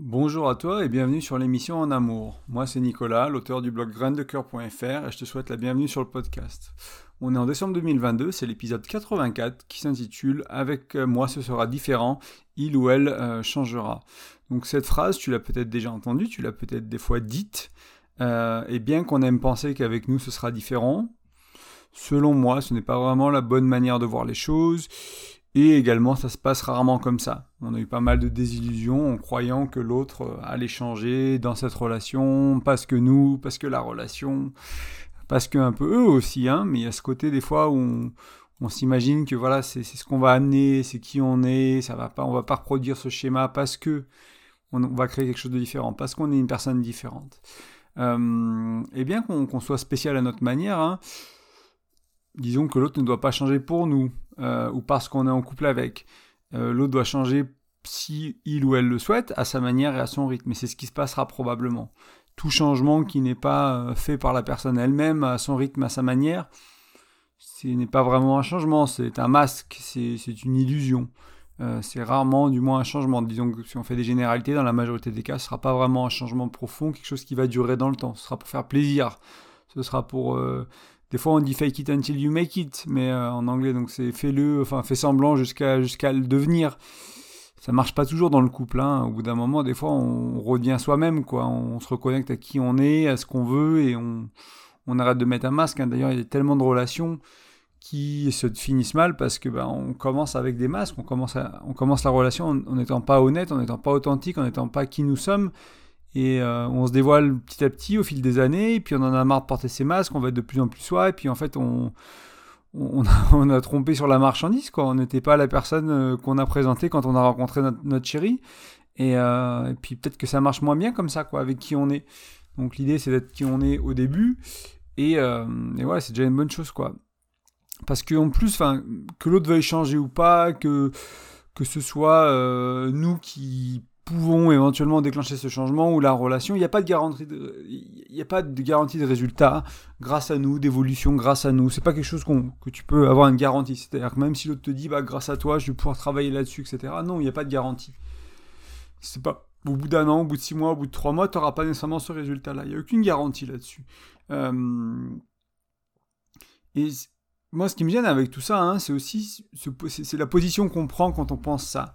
Bonjour à toi et bienvenue sur l'émission En Amour. Moi c'est Nicolas, l'auteur du blog graindecoeur.fr et je te souhaite la bienvenue sur le podcast. On est en décembre 2022, c'est l'épisode 84 qui s'intitule Avec moi ce sera différent, il ou elle euh, changera. Donc cette phrase, tu l'as peut-être déjà entendue, tu l'as peut-être des fois dite, euh, et bien qu'on aime penser qu'avec nous ce sera différent, selon moi ce n'est pas vraiment la bonne manière de voir les choses, et également, ça se passe rarement comme ça. On a eu pas mal de désillusions en croyant que l'autre euh, allait changer dans cette relation, parce que nous, parce que la relation, parce que un peu eux aussi, hein, mais il y a ce côté des fois où on, s'imagine que voilà, c'est ce qu'on va amener, c'est qui on est, ça va pas, on va pas reproduire ce schéma parce que on, va créer quelque chose de différent, parce qu'on est une personne différente. Euh, et bien qu'on soit spécial à notre manière, hein, disons que l'autre ne doit pas changer pour nous, euh, ou parce qu'on est en couple avec. Euh, l'autre doit changer si il ou elle le souhaite, à sa manière et à son rythme. Et c'est ce qui se passera probablement. Tout changement qui n'est pas euh, fait par la personne elle-même, à son rythme, à sa manière, ce n'est pas vraiment un changement, c'est un masque, c'est une illusion. c'est rarement, du moins, un changement. Disons que si on fait des généralités, dans la majorité des cas, ce ne sera pas vraiment un changement profond, quelque chose qui va durer dans le temps. Ce sera pour faire plaisir. Ce sera pour des fois, on dit fake it until you make it, mais euh, en anglais, donc c'est fais-le, enfin fais semblant jusqu'à jusqu'à le devenir. Ça marche pas toujours dans le couple. Hein. Au bout d'un moment, des fois, on revient soi-même, quoi. On se reconnecte à qui on est, à ce qu'on veut, et on, on arrête de mettre un masque. Hein. D'ailleurs, il y a tellement de relations qui se finissent mal parce que ben, on commence avec des masques, on commence, on commence la relation en n'étant pas honnête, en n'étant pas authentique, en n'étant pas qui nous sommes. Et euh, on se dévoile petit à petit au fil des années, et puis on en a marre de porter ses masques, on va être de plus en plus soi, et puis en fait on, a, trompé sur la marchandise, quoi. On n'était pas la personne euh, qu'on a présentée quand on a rencontré notre, chérie. Euh, et, puis peut-être que ça marche moins bien comme ça, quoi, avec qui on est. Donc l'idée c'est d'être qui on est au début, et, et voilà, c'est déjà une bonne chose, quoi. Parce qu'en plus, que l'autre veuille changer ou pas, que, que ce soit nous qui pouvons éventuellement déclencher ce changement ou la relation. Il n'y a pas de garantie de, a pas de garantie de résultat grâce à nous, d'évolution grâce à nous. C'est pas quelque chose que tu peux avoir une garantie. C'est-à-dire que même si l'autre te dit, bah, grâce à toi, je vais pouvoir travailler là-dessus, etc. Non, il n'y a pas de garantie. C'est pas, au bout d'un an, au bout de six mois, au bout de trois mois, tu n'auras pas nécessairement ce résultat-là. Il n'y a aucune garantie là-dessus. Euh, et moi, ce qui me gêne avec tout ça, hein, c'est aussi c'est la position qu'on prend quand on pense ça.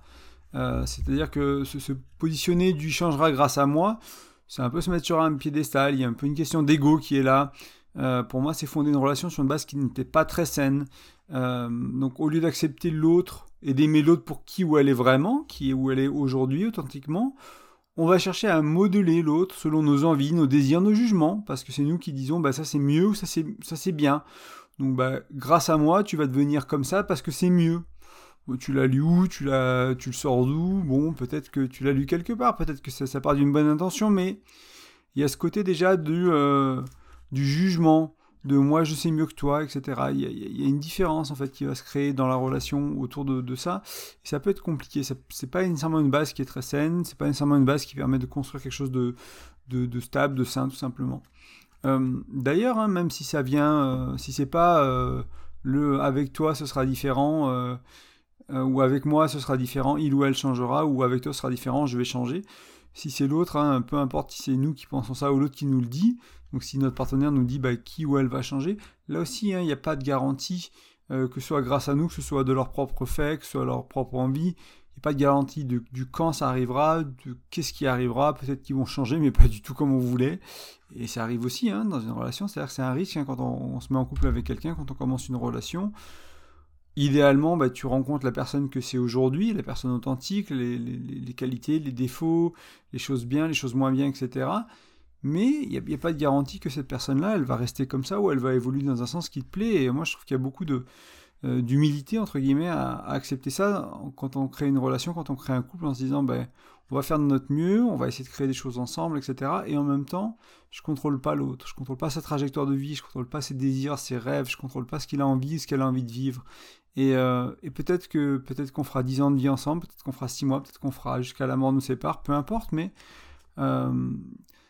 Euh, c'est-à-dire que se, positionner du changera grâce à moi, c'est un peu se mettre sur un piédestal, il y a un peu une question d'ego qui est là. Euh, pour moi, c'est fonder une relation sur une base qui n'était pas très saine. Euh, donc au lieu d'accepter l'autre et d'aimer l'autre pour qui ou elle est vraiment, qui est où elle est aujourd'hui authentiquement, on va chercher à modeler l'autre selon nos envies, nos désirs, nos jugements, parce que c'est nous qui disons bah ça c'est mieux ou ça c'est bien. Donc bah grâce à moi, tu vas devenir comme ça parce que c'est mieux tu l'as lu où, tu, l'as, tu le sors d'où, bon, peut-être que tu l'as lu quelque part, peut-être que ça, part d'une bonne intention, mais il y a ce côté déjà du, euh, du jugement, de moi je sais mieux que toi, etc. Il y, a, une différence en fait qui va se créer dans la relation autour de, ça, et ça peut être compliqué. Ce c'est pas nécessairement une base qui est très saine, c'est pas nécessairement une base qui permet de construire quelque chose de, stable, de sain, tout simplement. Euh, d'ailleurs, hein, même si ça vient, euh, si c'est pas le avec toi ce sera différent ou avec moi ce sera différent, il ou elle changera, ou avec toi ce sera différent, je vais changer. Si c'est l'autre, hein, peu importe si c'est nous qui pensons ça ou l'autre qui nous le dit, donc si notre partenaire nous dit bah, qui ou elle va changer, là aussi hein, il n'y a pas de garantie euh, que ce soit grâce à nous, que ce soit de leur propre fait, que ce soit leur propre envie. Il n'y a pas de garantie du quand ça arrivera, de qu'est-ce qui arrivera. Peut-être qu'ils vont changer, mais pas du tout comme on voulait. Et ça arrive aussi hein, dans une relation. C'est-à-dire que c'est un risque quand on, se met en couple avec quelqu'un, quand on commence une relation idéalement, bah, tu rencontres la personne que c'est aujourd'hui, la personne authentique, les, qualités, les défauts, les choses bien, les choses moins bien, etc. Mais il n'y a, pas de garantie que cette personne-là, elle va rester comme ça ou elle va évoluer dans un sens qui te plaît. Et moi, je trouve qu'il y a beaucoup euh, d'humilité, entre guillemets, à, accepter ça quand on crée une relation, quand on crée un couple, en se disant, ben, on va faire de notre mieux, on va essayer de créer des choses ensemble, etc. Et en même temps, je contrôle pas l'autre, je contrôle pas sa trajectoire de vie, je contrôle pas ses désirs, ses rêves, je contrôle pas ce qu'il a envie, ce qu'elle a envie de vivre. Et, euh, et peut-être que peut-être qu'on fera 10 ans de vie ensemble, peut-être qu'on fera 6 mois, peut-être qu'on fera jusqu'à la mort nous sépare, peu importe, mais euh,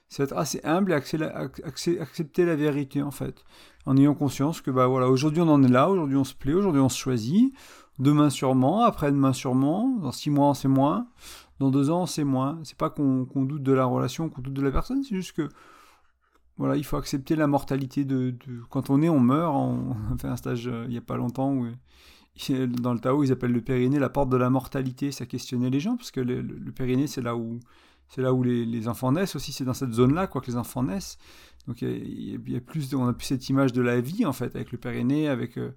c'est être assez humble et accepter la vérité en fait, en ayant conscience que bah voilà, aujourd'hui on en est là, aujourd'hui on se plaît, aujourd'hui on se choisit, demain sûrement, après-demain sûrement, dans six mois c'est moins, dans deux ans, c'est moins. C'est pas qu'on doute de la relation, qu'on doute de la personne, c'est juste que voilà, il faut accepter la mortalité de, quand on est, on meurt. On, a fait un stage euh, il n'y a pas longtemps où dans le Tao, ils appellent le périnée la porte de la mortalité. Ça questionnait les gens parce que le, périnée, c'est là où c'est là où les, enfants naissent aussi. C'est dans cette zone-là, quoi, que les enfants naissent. Donc il y, a, plus, on a plus cette image de la vie en fait avec le périnée, avec euh,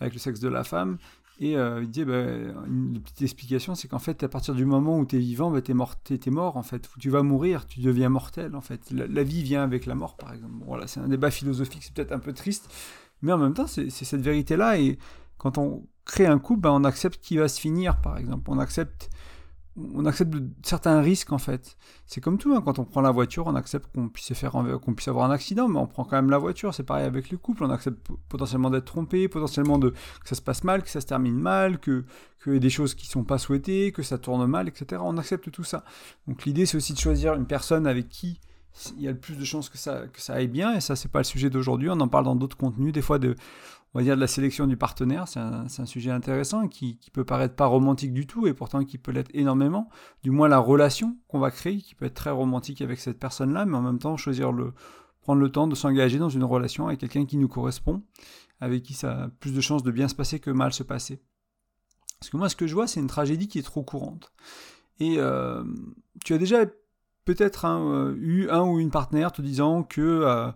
avec le sexe de la femme. Et euh, il dit, bah, une petite explication, c'est qu'en fait, à partir du moment où tu es vivant, bah, tu es, mort, es, mort, en fait. Tu vas mourir, tu deviens mortel, en fait. La, vie vient avec la mort, par exemple. voilà, c'est un débat philosophique, c'est peut-être un peu triste, mais en même temps, c'est cette vérité-là. Et quand on crée un couple, bah, on accepte qu'il va se finir, par exemple. On accepte on accepte certains risques en fait. C'est comme tout, hein. quand on prend la voiture, on accepte qu'on puisse faire qu'on puisse avoir un accident, mais on prend quand même la voiture. C'est pareil avec le couple, on accepte potentiellement d'être trompé, potentiellement de que ça se passe mal, que ça se termine mal, que ait des choses qui sont pas souhaitées, que ça tourne mal, etc. On accepte tout ça. Donc l'idée c'est aussi de choisir une personne avec qui il y a le plus de chances que ça, que ça aille bien, et ça c'est pas le sujet d'aujourd'hui, on en parle dans d'autres contenus, des fois de, on va dire de la sélection du partenaire, c'est un, sujet intéressant qui, peut paraître pas romantique du tout et pourtant qui peut l'être énormément. Du moins la relation qu'on va créer, qui peut être très romantique avec cette personne-là, mais en même temps choisir le, prendre le temps de s'engager dans une relation avec quelqu'un qui nous correspond, avec qui ça a plus de chances de bien se passer que mal se passer. Parce que moi, ce que je vois, c'est une tragédie qui est trop courante. Et euh, tu as déjà peut-être euh, eu un ou une partenaire te disant que euh,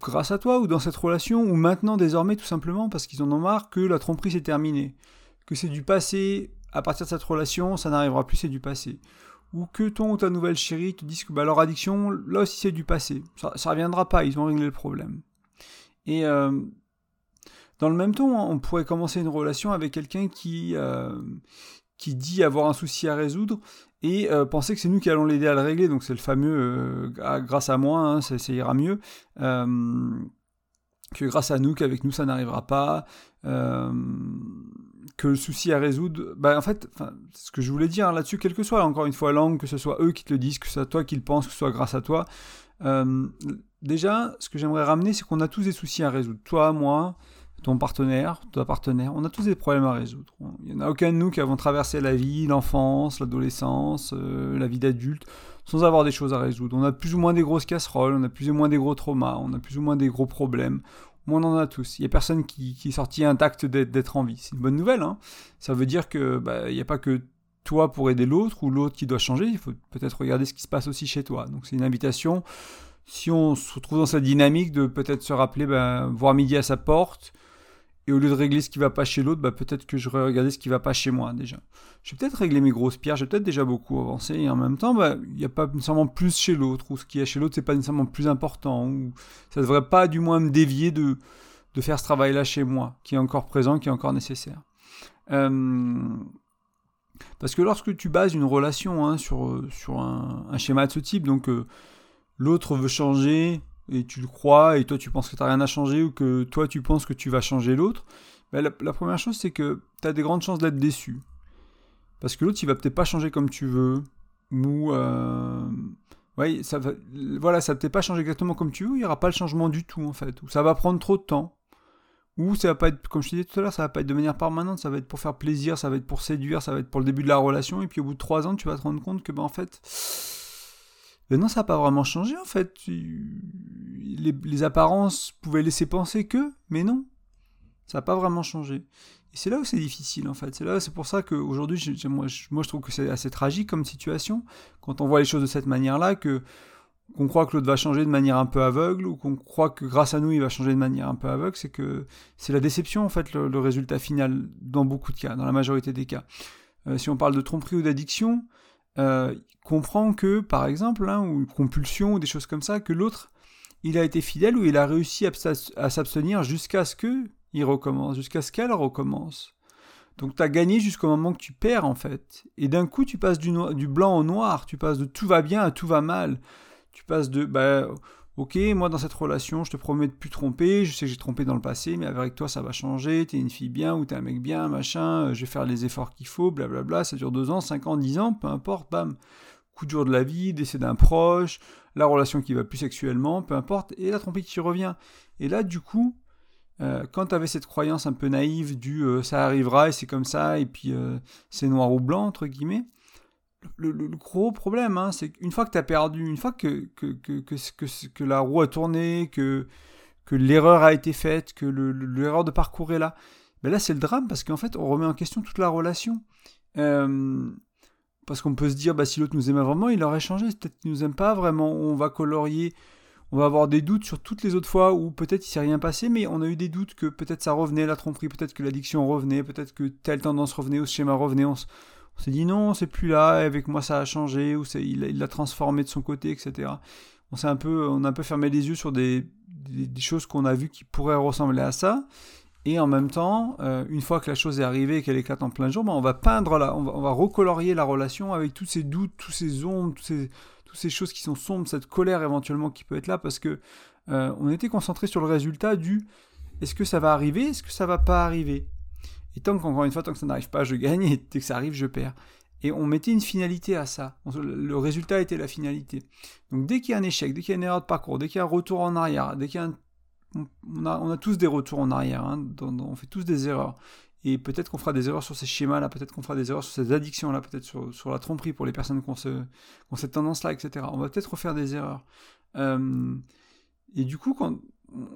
grâce à toi ou dans cette relation, ou maintenant désormais tout simplement parce qu'ils en ont marre que la tromperie s'est terminée, que c'est du passé, à partir de cette relation, ça n'arrivera plus, c'est du passé. Ou que ton ou ta nouvelle chérie te dise que bah, leur addiction, là aussi c'est du passé. Ça ne reviendra pas, ils ont réglé le problème. Et euh, dans le même temps, on pourrait commencer une relation avec quelqu'un qui, euh, qui dit avoir un souci à résoudre et euh, penser que c'est nous qui allons l'aider à le régler. Donc c'est le fameux euh, grâce à moi, hein, ça, ira mieux. Euh, que grâce à nous, qu'avec nous ça n'arrivera pas. que le souci à résoudre, bah, en fait, ce que je voulais dire là-dessus, quelle que soit encore une fois l'angle, que ce soit eux qui te le disent, que ce soit toi qui le penses, que ce soit grâce à toi. déjà, ce que j'aimerais ramener, c'est qu'on a tous des soucis à résoudre. Toi, moi, ton partenaire, ta partenaire, on a tous des problèmes à résoudre. Il n'y en a aucun de nous qui avons traversé la vie, l'enfance, l'adolescence, euh, la vie d'adulte, sans avoir des choses à résoudre. On a plus ou moins des grosses casseroles, on a plus ou moins des gros traumas, on a plus ou moins des gros problèmes. on en a tous. Il n'y a personne qui, est sorti intact d'être en vie. C'est une bonne nouvelle. Hein. Ça veut dire que bah, il n'y a pas que toi pour aider l'autre ou l'autre qui doit changer. Il faut peut-être regarder ce qui se passe aussi chez toi. Donc c'est une invitation. Si on se retrouve dans cette dynamique de peut-être se rappeler, ben, voir midi à sa porte, et au lieu de régler ce qui va pas chez l'autre, bah peut-être que je vais regarder ce qui va pas chez moi déjà. Je vais peut-être régler mes grosses pierres, j'ai peut-être déjà beaucoup avancé, et en même temps, bah, il n'y a pas nécessairement plus chez l'autre, ou ce qui y a chez l'autre, c'est pas nécessairement plus important, ou ça devrait pas du moins me dévier de, faire ce travail-là chez moi, qui est encore présent, qui est encore nécessaire. Euh, parce que lorsque tu bases une relation hein, sur, sur un, schéma de ce type, donc euh, l'autre veut changer, et tu le crois, et toi tu penses que tu n'as rien à changer, ou que toi tu penses que tu vas changer l'autre, ben, la, première chose c'est que tu as des grandes chances d'être déçu. Parce que l'autre il va peut-être pas changer comme tu veux, ou. Euh, ouais, ça va, voilà, ça va peut-être pas changer exactement comme tu veux, il n'y aura pas le changement du tout en fait, ou ça va prendre trop de temps. Ou ça va pas être, comme je te disais tout à l'heure, ça va pas être de manière permanente, ça va être pour faire plaisir, ça va être pour séduire, ça va être pour le début de la relation, et puis au bout de trois ans, tu vas te rendre compte que, ben en fait, mais non, ça n'a pas vraiment changé en fait. Les, apparences pouvaient laisser penser que, mais non, ça n'a pas vraiment changé. Et c'est là où c'est difficile en fait. C'est là, c'est pour ça qu'aujourd'hui, moi, moi je trouve que c'est assez tragique comme situation quand on voit les choses de cette manière-là, que qu'on croit que l'autre va changer de manière un peu aveugle ou qu'on croit que grâce à nous il va changer de manière un peu aveugle, c'est que c'est la déception en fait le, résultat final dans beaucoup de cas, dans la majorité des cas. Euh, si on parle de tromperie ou d'addiction, euh, comprend que, par exemple, hein, ou une compulsion ou des choses comme ça, que l'autre, il a été fidèle ou il a réussi à s'abstenir jusqu'à ce que il recommence, jusqu'à ce qu'elle recommence. Donc tu as gagné jusqu'au moment que tu perds en fait. Et d'un coup tu passes du, blanc au noir, tu passes de tout va bien à tout va mal. Tu passes de bah, Ok, moi dans cette relation, je te promets de plus tromper, je sais que j'ai trompé dans le passé, mais avec toi ça va changer, t'es une fille bien ou t'es un mec bien, machin, euh, je vais faire les efforts qu'il faut, blablabla, ça dure deux ans, cinq ans, dix ans, peu importe, bam. Coup de jour de la vie, décès d'un proche, la relation qui va plus sexuellement, peu importe, et la tromperie qui revient. Et là, du coup, euh, quand tu avais cette croyance un peu naïve du euh, ça arrivera et c'est comme ça, et puis c'est noir ou blanc, entre guillemets, le, gros problème, hein, c'est qu'une fois que tu as perdu, une fois que, que, la roue a tourné, que, l'erreur a été faite, que l'erreur de parcours est là, ben là c'est le drame parce qu'en fait on remet en question toute la relation. Euh, parce qu'on peut se dire, bah, si l'autre nous aimait vraiment, il aurait changé. Peut-être qu'il nous aime pas vraiment. On va colorier, on va avoir des doutes sur toutes les autres fois où peut-être il s'est rien passé, mais on a eu des doutes que peut-être ça revenait, la tromperie, peut-être que l'addiction revenait, peut-être que telle tendance revenait ou ce schéma revenait. On, s'est dit non, c'est plus là, avec moi ça a changé, ou il l'a transformé de son côté, etc. On s'est un peu, on a un peu fermé les yeux sur des, des, choses qu'on a vues qui pourraient ressembler à ça. Et en même temps, euh, une fois que la chose est arrivée et qu'elle éclate en plein jour, ben on va peindre là, on va, recolorier la relation avec tous ces doutes, tous ces ombres, toutes ces, toutes ces choses qui sont sombres, cette colère éventuellement qui peut être là, parce que euh, on était concentré sur le résultat du est-ce que ça va arriver, est-ce que ça va pas arriver? Et tant qu'encore une fois, tant que ça n'arrive pas, je gagne, et dès que ça arrive, je perds. Et on mettait une finalité à ça. Le résultat était la finalité. Donc dès qu'il y a un échec, dès qu'il y a une erreur de parcours, dès qu'il y a un retour en arrière, dès qu'il y a un... on, a, tous des retours en arrière, hein, on fait tous des erreurs. Et peut-être qu'on fera des erreurs sur ces schémas-là, peut-être qu'on fera des erreurs sur ces addictions-là, peut-être sur, la tromperie pour les personnes qui ont, cette tendance-là, etc. On va peut-être refaire des erreurs. Euh, et du coup,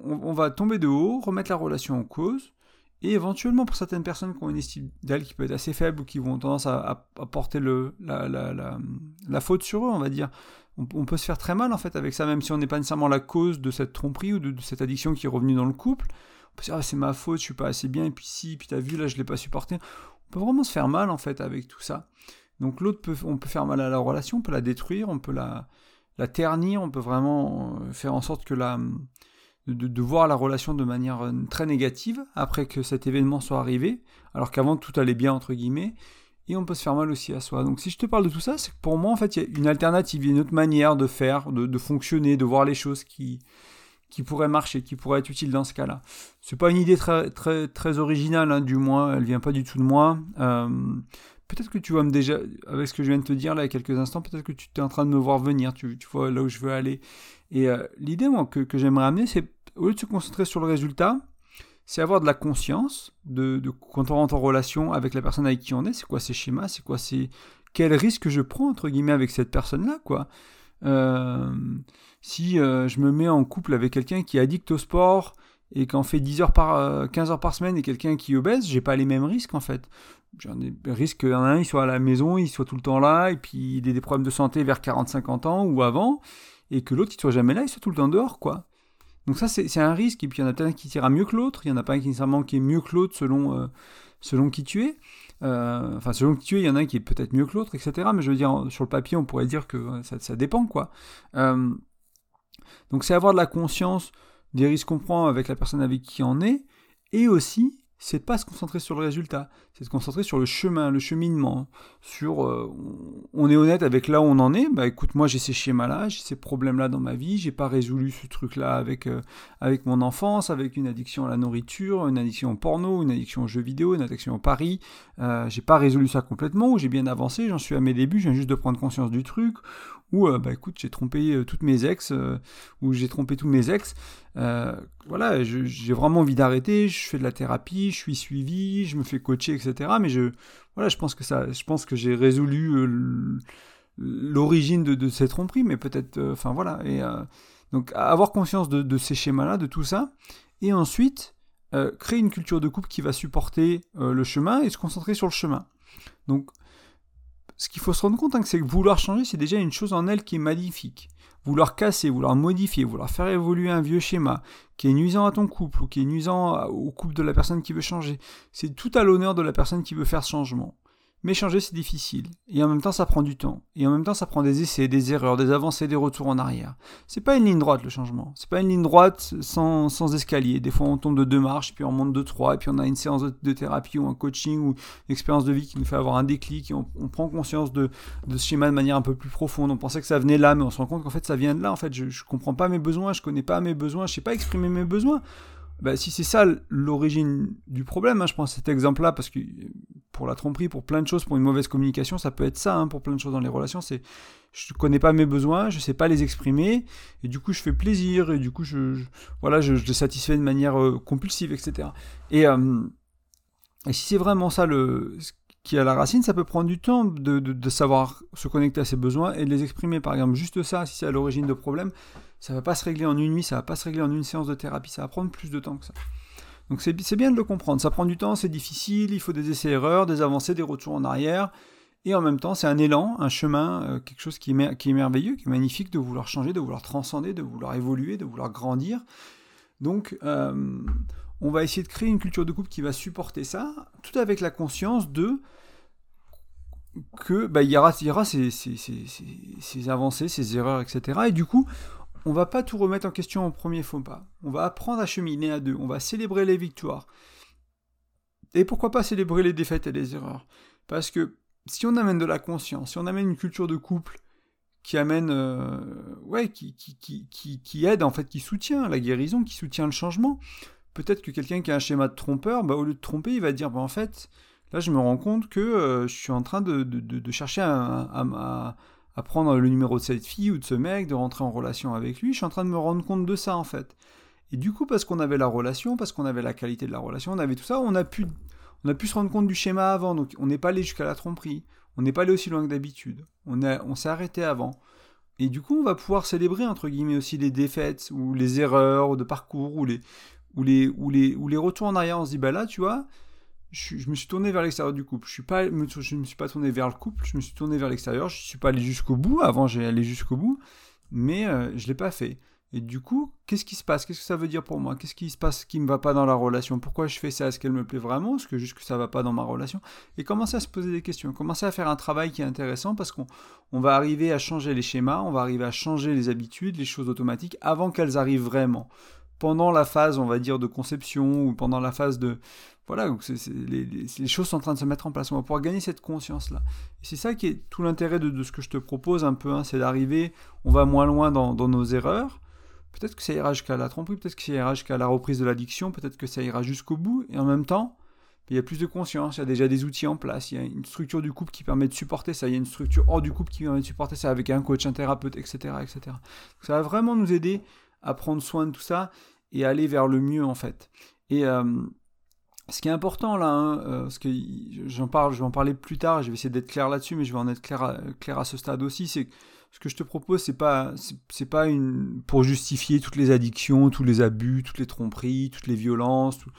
on, va tomber de haut, remettre la relation en cause, et éventuellement, pour certaines personnes qui ont une estime d'elles qui peut être assez faible ou qui vont tendance à, porter la, faute sur eux, on va dire, on, peut se faire très mal en fait avec ça, même si on n'est pas nécessairement la cause de cette tromperie ou de, cette addiction qui est revenue dans le couple. On peut se dire, ah, c'est ma faute, je suis pas assez bien, et puis si, puis t'as vu, là, je l'ai pas supporté. On peut vraiment se faire mal en fait avec tout ça. Donc l'autre, peut, on peut faire mal à la relation, on peut la détruire, on peut la, ternir, on peut vraiment euh, faire en sorte que la de, voir la relation de manière euh, très négative après que cet événement soit arrivé, alors qu'avant tout allait bien entre guillemets, et on peut se faire mal aussi à soi. Donc si je te parle de tout ça, c'est que pour moi en fait il y a une alternative, une autre manière de faire, de, fonctionner, de voir les choses qui qui pourrait marcher, qui pourrait être utile dans ce cas-là. C'est pas une idée très très très originale, hein, du moins, elle vient pas du tout de moi. Euh, peut-être que tu vois me déjà, avec ce que je viens de te dire là il y a quelques instants, peut-être que tu es en train de me voir venir, tu, vois là où je veux aller. Et euh, l'idée moi que j'aimerais amener, c'est au lieu de se concentrer sur le résultat, c'est avoir de la conscience de, quand on rentre en relation avec la personne avec qui on est, c'est quoi ces schémas, c'est quoi ces quel risque je prends entre guillemets avec cette personne-là, quoi? Euh, si euh, je me mets en couple avec quelqu'un qui est addict au sport et qui en fait 10 heures par 15 euh, heures par semaine et quelqu'un qui est obèse, j'ai pas les mêmes risques en fait. J'en ai risque qu'un un il soit à la maison, il soit tout le temps là et puis il ait des problèmes de santé vers 40-50 ans ou avant et que l'autre il soit jamais là, il soit tout le temps dehors quoi. Donc ça, c'est un risque. Et puis il y en a peut-être qui ira mieux que l'autre. Il y en a pas un qui qui est mieux que l'autre selon, euh, selon qui tu es. Euh, enfin, selon qui tu es, il y en a un qui est peut-être mieux que l'autre, etc. Mais je veux dire, sur le papier, on pourrait dire que ça, ça dépend, quoi. Euh, donc c'est avoir de la conscience des risques qu'on prend avec la personne avec qui on est. Et aussi c'est de pas se concentrer sur le résultat, c'est de se concentrer sur le chemin, le cheminement, sur euh, on est honnête avec là où on en est, bah écoute moi j'ai ces schémas-là, j'ai ces problèmes-là dans ma vie, j'ai pas résolu ce truc-là avec euh, avec mon enfance, avec une addiction à la nourriture, une addiction au porno, une addiction aux jeux vidéo, une addiction au pari, euh, j'ai pas résolu ça complètement, ou j'ai bien avancé, j'en suis à mes débuts, je viens juste de prendre conscience du truc, ou euh, bah écoute j'ai trompé euh, toutes mes ex euh, ou j'ai trompé tous mes ex. Voilà j'ai vraiment envie d'arrêter je fais de la thérapie je suis suivi je me fais coacher etc mais je voilà je pense que ça je pense que j'ai résolu l'origine de, de, cette tromperie mais peut-être enfin voilà. Et donc avoir conscience de, de ces schémas là de tout ça et ensuite créer une culture de couple qui va supporter le chemin et se concentrer sur le chemin. Donc ce qu'il faut se rendre compte, hein, c'est que vouloir changer, c'est déjà une chose en elle qui est magnifique. Vouloir casser, vouloir modifier, vouloir faire évoluer un vieux schéma qui est nuisant à ton couple ou qui est nuisant au couple de la personne qui veut changer, c'est tout à l'honneur de la personne qui veut faire changement. Mais changer, c'est difficile. Et en même temps, ça prend du temps. Et en même temps, ça prend des essais, des erreurs, des avancées, des retours en arrière. C'est pas une ligne droite, le changement. C'est pas une ligne droite sans, sans, escalier. Des fois, on tombe de deux marches, puis on monte de trois, et puis on a une séance de, thérapie ou un coaching ou une expérience de vie qui nous fait avoir un déclic, et on, prend conscience de, de, ce schéma de manière un peu plus profonde. On pensait que ça venait là, mais on se rend compte qu'en fait, ça vient de là. En fait, je, je comprends pas mes besoins, je connais pas mes besoins, je sais pas exprimer mes besoins. Bah, si c'est ça l'origine du problème, hein, je prends cet exemple-là parce que pour la tromperie, pour plein de choses, pour une mauvaise communication, ça peut être ça, hein, pour plein de choses dans les relations, c'est je connais pas mes besoins, je sais pas les exprimer, et du coup je fais plaisir, et du coup je, voilà, je, les satisfais de manière euh, compulsive, etc. Et, euh, et si c'est vraiment ça le, qui à la racine, ça peut prendre du temps de, de, savoir se connecter à ses besoins et de les exprimer. Par exemple, juste ça, si c'est à l'origine de problèmes, ça va pas se régler en une nuit, ça va pas se régler en une séance de thérapie, ça va prendre plus de temps que ça. Donc c'est bien de le comprendre, ça prend du temps, c'est difficile, il faut des essais-erreurs, des avancées, des retours en arrière, et en même temps c'est un élan, un chemin, euh, quelque chose qui est, qui est merveilleux, qui est magnifique de vouloir changer, de vouloir transcender, de vouloir évoluer, de vouloir grandir. Donc euh, on va essayer de créer une culture de couple qui va supporter ça, tout avec la conscience de que bah, il y aura, y aura ces, ces, ces, avancées, ces erreurs, etc. Et du coup, on va pas tout remettre en question au premier faux pas. On va apprendre à cheminer à deux. On va célébrer les victoires. Et pourquoi pas célébrer les défaites et les erreurs? Parce que si on amène de la conscience, si on amène une culture de couple qui amène, euh, ouais, qui, qui, qui, qui, aide en fait, qui soutient la guérison, qui soutient le changement, peut-être que quelqu'un qui a un schéma de trompeur, bah, au lieu de tromper, il va dire, bah, en fait, là je me rends compte que euh, je suis en train de, chercher à, prendre le numéro de cette fille ou de ce mec, de rentrer en relation avec lui, je suis en train de me rendre compte de ça en fait. Et du coup, parce qu'on avait la relation, parce qu'on avait la qualité de la relation, on avait tout ça, on a pu, on a pu se rendre compte du schéma avant, donc on n'est pas allé jusqu'à la tromperie, on n'est pas allé aussi loin que d'habitude, on, on s'est arrêté avant. Et du coup, on va pouvoir célébrer, entre guillemets, aussi les défaites, ou les erreurs de parcours, ou les, ou les, ou les, ou les retours en arrière, on se dit, bah là, tu vois, je, me suis tourné vers l'extérieur du couple. Je, suis pas, me suis pas tourné vers le couple, je me suis tourné vers l'extérieur. Je ne suis pas allé jusqu'au bout. Avant, j'ai allé jusqu'au bout, mais euh, je l'ai pas fait. Et du coup, qu'est-ce qui se passe? Qu'est-ce que ça veut dire pour moi? Qu'est-ce qui se passe qui ne me va pas dans la relation? Pourquoi je fais ça? Est-ce qu'elle me plaît vraiment? Est-ce que juste que ça ne va pas dans ma relation? Et commencer à se poser des questions. Commencer à faire un travail qui est intéressant parce qu'on on va arriver à changer les schémas, on va arriver à changer les habitudes, les choses automatiques avant qu'elles arrivent vraiment pendant la phase, on va dire, de conception ou pendant la phase de... Voilà, donc les, choses sont en train de se mettre en place. On va pouvoir gagner cette conscience-là. Et c'est ça qui est tout l'intérêt de, ce que je te propose un peu, hein, c'est d'arriver, on va moins loin dans, nos erreurs. Peut-être que ça ira jusqu'à la tromperie, peut-être que ça ira jusqu'à la reprise de l'addiction, peut-être que ça ira jusqu'au bout. Et en même temps, il y a plus de conscience, il y a déjà des outils en place, il y a une structure du couple qui permet de supporter ça, il y a une structure hors du couple qui permet de supporter ça avec un coach, un thérapeute, etc. etc. ça va vraiment nous aider à prendre soin de tout ça et aller vers le mieux en fait. Et euh, ce qui est important là, hein, euh, parce que j'en parle, je vais en parler plus tard, je vais essayer d'être clair là-dessus, mais je vais en être clair à, clair à ce stade aussi, c'est que ce que je te propose, c'est pas, c'est pas une pour justifier toutes les addictions, tous les abus, toutes les tromperies, toutes les violences. Tout...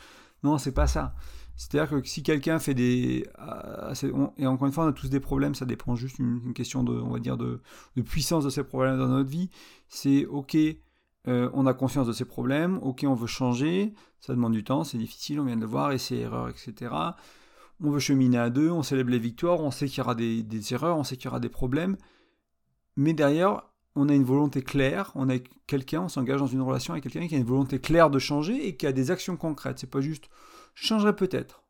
Non, c'est pas ça. C'est-à-dire que si quelqu'un fait des, euh, et encore une fois, on a tous des problèmes, ça dépend juste d'une question de, on va dire de, de, puissance de ces problèmes dans notre vie. C'est ok, euh, on a conscience de ces problèmes, ok, on veut changer, ça demande du temps, c'est difficile, on vient de le voir, essais, erreurs, etc. On veut cheminer à deux, on célèbre les victoires, on sait qu'il y aura des, erreurs, on sait qu'il y aura des problèmes, mais derrière, on a une volonté claire, on a quelqu'un, on s'engage dans une relation avec quelqu'un qui a une volonté claire de changer et qui a des actions concrètes. C'est pas juste, je changerai peut-être.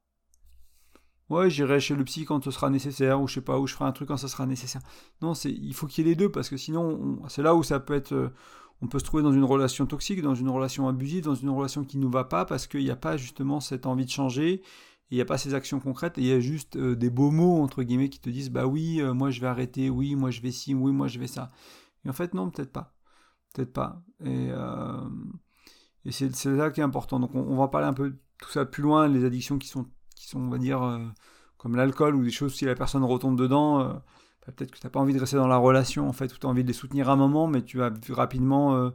Ouais, j'irai chez le psy quand ce sera nécessaire, ou je sais pas, ou je ferai un truc quand ça sera nécessaire. Non, c'est, il faut qu'il y ait les deux, parce que sinon, c'est là où ça peut être, euh, on peut se trouver dans une relation toxique, dans une relation abusive, dans une relation qui ne nous va pas parce qu'il n'y a pas justement cette envie de changer, il n'y a pas ces actions concrètes, et il y a juste euh, des beaux mots, entre guillemets, qui te disent, bah oui, euh, moi je vais arrêter, oui, moi je vais ci, oui, moi je vais ça. Et en fait, non, peut-être pas. Peut-être pas. Et, euh, c'est ça qui est important. Donc on, va parler un peu tout ça plus loin, les addictions qui sont, qui sont on va dire, comme l'alcool ou des choses, si la personne retombe dedans peut-être que tu n'as pas envie de rester dans la relation, en fait, ou tu as envie de les soutenir un moment, mais tu vas rapidement euh,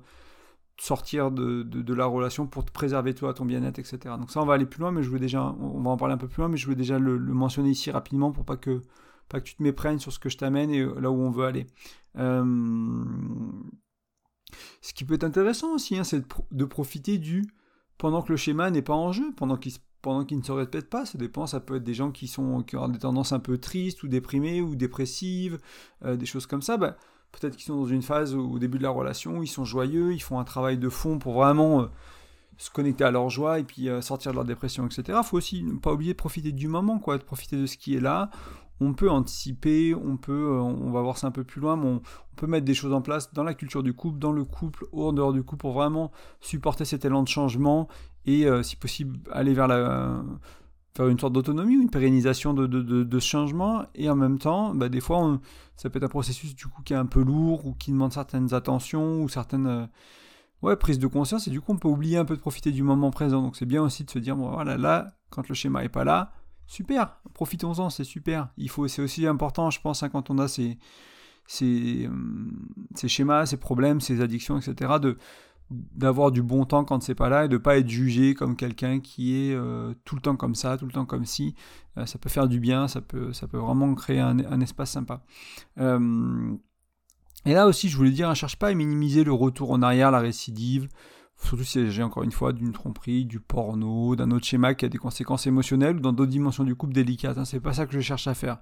sortir de, de, la relation pour te préserver toi, ton bien-être, etc. Donc ça, on va aller plus loin, mais je voulais déjà, on va en parler un peu plus loin, mais je voulais déjà le, mentionner ici rapidement pour pas que, pas que tu te méprègnes sur ce que je t'amène et euh, là où on veut aller. Euh, ce qui peut être intéressant aussi, hein, c'est de, profiter du pendant que le schéma n'est pas en jeu, pendant qu'il se pendant qu'ils ne se répètent pas. Ça dépend, ça peut être des gens qui, sont, qui ont des tendances un peu tristes ou déprimées ou dépressives, euh, des choses comme ça. Bah, peut-être qu'ils sont dans une phase au début de la relation où ils sont joyeux, ils font un travail de fond pour vraiment euh, se connecter à leur joie et puis euh, sortir de leur dépression, etc. Il faut aussi ne pas oublier de profiter du moment, quoi, de profiter de ce qui est là on peut anticiper, on peut, euh, on va voir ça un peu plus loin, mais on, peut mettre des choses en place dans la culture du couple, dans le couple, ou en dehors du couple, pour vraiment supporter cet élan de changement et, euh, si possible, aller vers la faire une sorte d'autonomie ou une pérennisation de, ce changement. Et en même temps bah, des fois ça peut être un processus du coup qui est un peu lourd ou qui demande certaines attentions ou certaines euh, ouais, prises de conscience. Et du coup on peut oublier un peu de profiter du moment présent. Donc c'est bien aussi de se dire bon voilà là quand le schéma est pas là super, profitons-en, c'est super. Il faut, c'est aussi important, je pense, hein, quand on a ces, ces, schémas, ces problèmes, ces addictions, etc., de d'avoir du bon temps quand c'est pas là et de pas être jugé comme quelqu'un qui est euh, tout le temps comme ça, tout le temps comme si. Euh, ça peut faire du bien, ça peut, vraiment créer un, espace sympa. Euh, et là aussi, je voulais dire, ne hein, cherche pas à minimiser le retour en arrière, la récidive, surtout si j'ai encore une fois d'une tromperie, du porno, d'un autre schéma qui a des conséquences émotionnelles ou dans d'autres dimensions du couple délicates. Hein. C'est pas ça que je cherche à faire.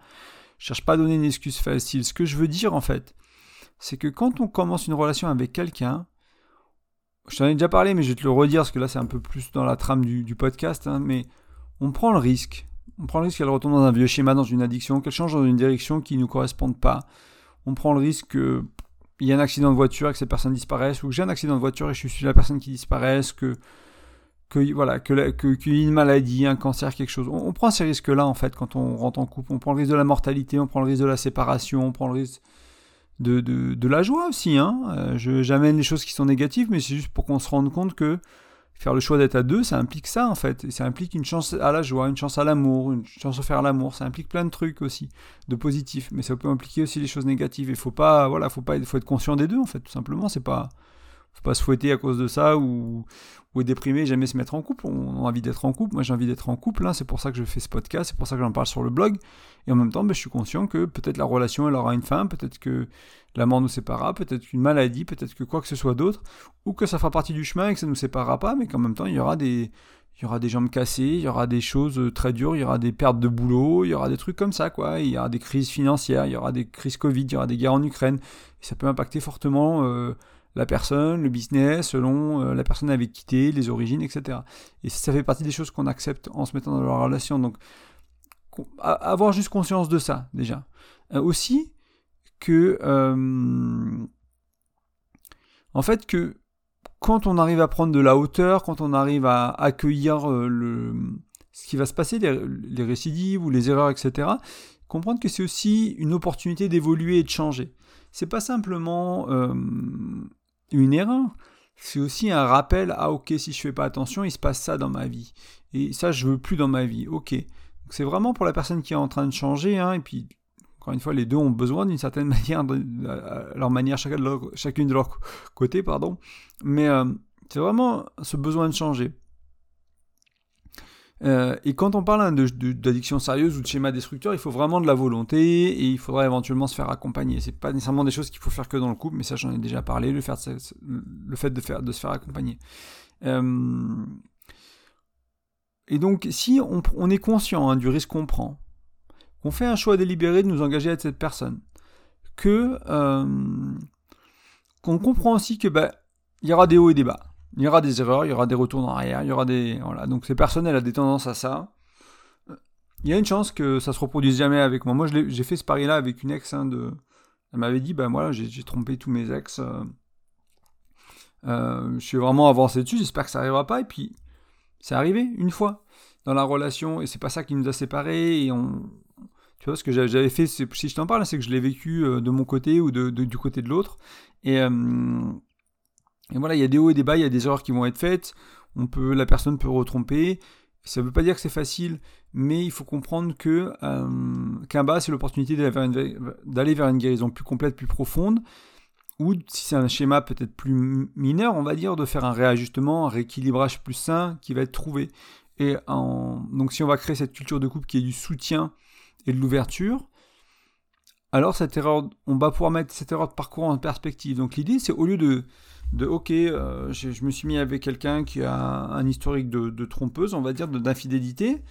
Je cherche pas à donner une excuse facile. Ce que je veux dire en fait, c'est que quand on commence une relation avec quelqu'un, je t'en ai déjà parlé, mais je vais te le redire parce que là c'est un peu plus dans la trame du, podcast, hein, mais on prend le risque. On prend le risque qu'elle retombe dans un vieux schéma, dans une addiction, qu'elle change dans une direction qui ne nous corresponde pas. On prend le risque que il y a un accident de voiture et que cette personne disparaisse, ou que j'ai un accident de voiture et je suis la personne qui disparaisse, que, que voilà, que, une maladie, un cancer, quelque chose. On, prend ces risques-là en fait quand on rentre en couple. On prend le risque de la mortalité, on prend le risque de la séparation, on prend le risque de, la joie aussi. Hein. Euh, j'amène les choses qui sont négatives, mais c'est juste pour qu'on se rende compte que faire le choix d'être à deux, ça implique ça en fait. Et ça implique une chance à la joie, une chance à l'amour, une chance de faire l'amour. Ça implique plein de trucs aussi, de positifs. Mais ça peut impliquer aussi les choses négatives. Il faut pas, voilà, faut pas, faut être conscient des deux en fait, tout simplement. C'est pas, faut pas se fouetter à cause de ça ou, ou être déprimé, jamais se mettre en couple. On a envie d'être en couple. Moi, j'ai envie d'être en couple. Hein. C'est pour ça que je fais ce podcast. C'est pour ça que j'en parle sur le blog. Et en même temps, ben, je suis conscient que peut-être la relation, elle aura une fin. Peut-être que la mort nous séparera. Peut-être qu'une maladie. Peut-être que quoi que ce soit d'autre. Ou que ça fera partie du chemin et que ça nous séparera pas. Mais qu'en même temps, il y aura des, il y aura des jambes cassées. Il y aura des choses euh, très dures. Il y aura des pertes de boulot. Il y aura des trucs comme ça, quoi. Il y aura des crises financières. Il y aura des crises Covid. Il y aura des guerres en Ukraine. Et ça peut impacter fortement. Euh, la personne, le business, selon euh, la personne avec qui les origines, etc. Et ça fait partie des choses qu'on accepte en se mettant dans la relation. Donc, avoir juste conscience de ça, déjà. Euh, aussi, que. Euh, en fait, que quand on arrive à prendre de la hauteur, quand on arrive à accueillir ce qui va se passer, les, les récidives ou les erreurs, etc., comprendre que c'est aussi une opportunité d'évoluer et de changer. C'est pas simplement une erreur, c'est aussi un rappel ah ok si je fais pas attention il se passe ça dans ma vie. Et ça je veux plus dans ma vie. Ok. C'est vraiment pour la personne qui est en train de changer hein, et puis encore une fois les deux ont besoin d'une certaine manière de, leur manière de leur, chacune de leur côté pardon. Mais euh, c'est vraiment ce besoin de changer euh, et quand on parle hein, d'addiction sérieuse ou de schéma destructeur, il faut vraiment de la volonté et il faudra éventuellement se faire accompagner. C'est pas nécessairement des choses qu'il faut faire que dans le couple, mais ça j'en ai déjà parlé, le, fait de, faire, de se faire accompagner. Euh, et donc si on, est conscient hein, du risque qu'on prend, qu'on fait un choix délibéré de nous engager avec cette personne, que euh, qu'on comprend aussi que bah, il y aura des hauts et des bas il y aura des erreurs, il y aura des retours en arrière, il y aura des. Voilà. Donc c'est personnel a des tendances à ça. Il y a une chance que ça se reproduise jamais avec moi. Moi, j'ai fait ce pari-là avec une ex. Hein. Elle m'avait dit, ben voilà, j'ai trompé tous mes ex. Euh, euh, je suis vraiment avancé dessus, j'espère que ça n'arrivera pas. Et puis, c'est arrivé une fois dans la relation, et c'est pas ça qui nous a séparés. Tu vois, ce que j'avais fait, si je t'en parle, c'est que je l'ai vécu euh, de mon côté ou du côté de l'autre. Et, et voilà, il y a des hauts et des bas, il y a des erreurs qui vont être faites, on peut, la personne peut retromper. Ça ne veut pas dire que c'est facile, mais il faut comprendre que euh, qu'un bas, c'est l'opportunité d'aller vers, une guérison plus complète, plus profonde, ou si c'est un schéma peut-être plus mineur, on va dire, de faire un réajustement, un rééquilibrage plus sain qui va être trouvé. Et donc si on va créer cette culture de couple qui est du soutien et de l'ouverture, alors cette erreur, on va pouvoir mettre cette erreur de parcours en perspective. Donc l'idée, c'est au lieu de de ok, euh, je, me suis mis avec quelqu'un qui a un historique de, trompeuse, on va dire, d'infidélité.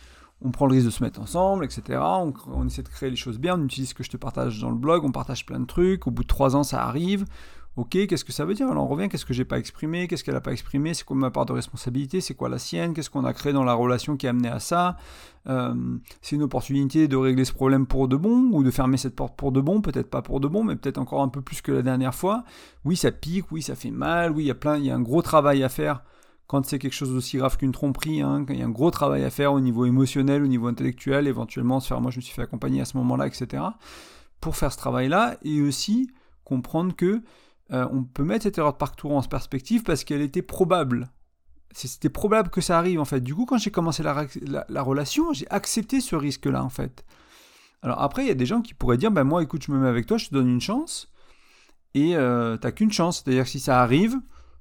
On prend le risque de se mettre ensemble, etc. On, on, essaie de créer les choses bien. On utilise ce que je te partage dans le blog. On partage plein de trucs. Au bout de trois ans, ça arrive. Ok, qu'est-ce que ça veut dire Alors on revient, qu'est-ce que j'ai pas exprimé Qu'est-ce qu'elle a pas exprimé C'est quoi ma part de responsabilité C'est quoi la sienne Qu'est-ce qu'on a créé dans la relation qui a amené à ça euh, C'est une opportunité de régler ce problème pour de bon ou de fermer cette porte pour de bon Peut-être pas pour de bon, mais peut-être encore un peu plus que la dernière fois. Oui, ça pique, oui, ça fait mal, oui, il y a plein, il y a un gros travail à faire quand c'est quelque chose d'aussi grave qu'une tromperie, hein, il y a un gros travail à faire au niveau émotionnel, au niveau intellectuel, éventuellement se faire, moi je me suis fait accompagner à ce moment-là, etc. Pour faire ce travail-là, et aussi comprendre que euh, on peut mettre cette erreur de parcours en perspective parce qu'elle était probable. c'était probable que ça arrive en fait. Du coup, quand j'ai commencé la, relation, j'ai accepté ce risque-là en fait. Alors après, il y a des gens qui pourraient dire, ben moi, écoute, je me mets avec toi, je te donne une chance, et euh, t'as qu'une chance. C'est-à-dire si ça arrive,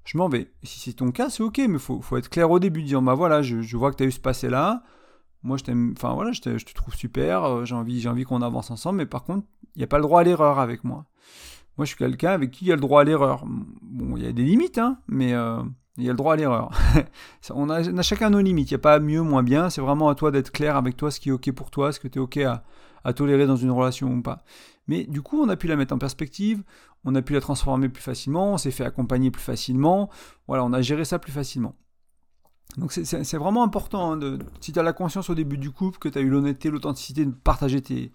je m'en vais. si c'est ton cas, c'est ok, mais faut, faut être clair au début, dire, bah voilà, je, vois que tu as eu ce passé-là, moi je t'aime, enfin voilà, je te, je te, trouve super, euh, j'ai envie, j'ai envie qu'on avance ensemble, mais par contre, il n'y a pas le droit à l'erreur avec moi. Moi, je suis quelqu'un avec qui il y a le droit à l'erreur. Bon, il y a des limites, hein, mais euh, il y a le droit à l'erreur. on, a, chacun nos limites. Il n'y a pas mieux, moins bien. C'est vraiment à toi d'être clair avec toi, ce qui est OK pour toi, ce que tu es OK à, tolérer dans une relation ou pas. Mais du coup, on a pu la mettre en perspective, on a pu la transformer plus facilement, on s'est fait accompagner plus facilement. Voilà, on a géré ça plus facilement. Donc c'est vraiment important, hein, si tu as la conscience au début du couple, que tu as eu l'honnêteté, l'authenticité de partager tes,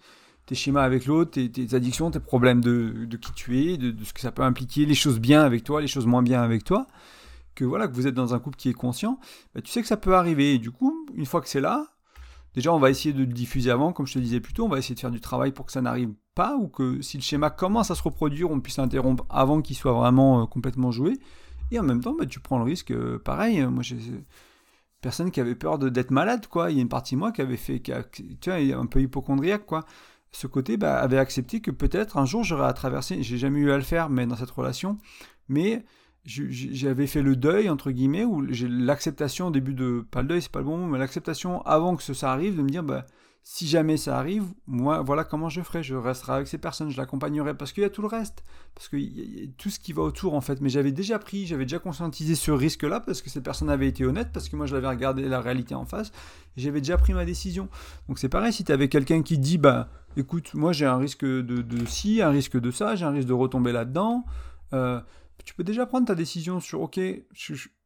tes schémas avec l'autre, tes, addictions, tes problèmes de, qui tu es, de, ce que ça peut impliquer, les choses bien avec toi, les choses moins bien avec toi, que voilà, que vous êtes dans un couple qui est conscient, bah, tu sais que ça peut arriver. Et du coup, une fois que c'est là, déjà on va essayer de le diffuser avant, comme je te disais plus tôt, on va essayer de faire du travail pour que ça n'arrive pas, ou que si le schéma commence à se reproduire, on puisse l'interrompre avant qu'il soit vraiment euh, complètement joué. Et en même temps, bah, tu prends le risque, euh, pareil, moi j'ai personne qui avait peur d'être malade, quoi. Il y a une partie de moi qui avait fait, qui tu vois, un peu hypochondriaque, quoi ce côté bah, avait accepté que peut-être un jour j'aurais à traverser, j'ai jamais eu à le faire, mais dans cette relation, mais j'avais fait le deuil, entre guillemets, ou j'ai l'acceptation au début de, pas le deuil, c'est pas le bon mot, mais l'acceptation avant que ça arrive, de me dire, bah, si jamais ça arrive, moi, voilà comment je ferai. Je resterai avec ces personnes, je l'accompagnerai parce qu'il y a tout le reste, parce qu'il y, a tout ce qui va autour en fait. Mais j'avais déjà pris, j'avais déjà conscientisé ce risque-là parce que cette personne avait été honnête, parce que moi je l'avais regardé la réalité en face, j'avais déjà pris ma décision. Donc c'est pareil, si tu avais quelqu'un qui dit, bah écoute, moi j'ai un risque de, de, ci, un risque de ça, j'ai un risque de retomber là-dedans. Euh, tu peux déjà prendre ta décision sur ok,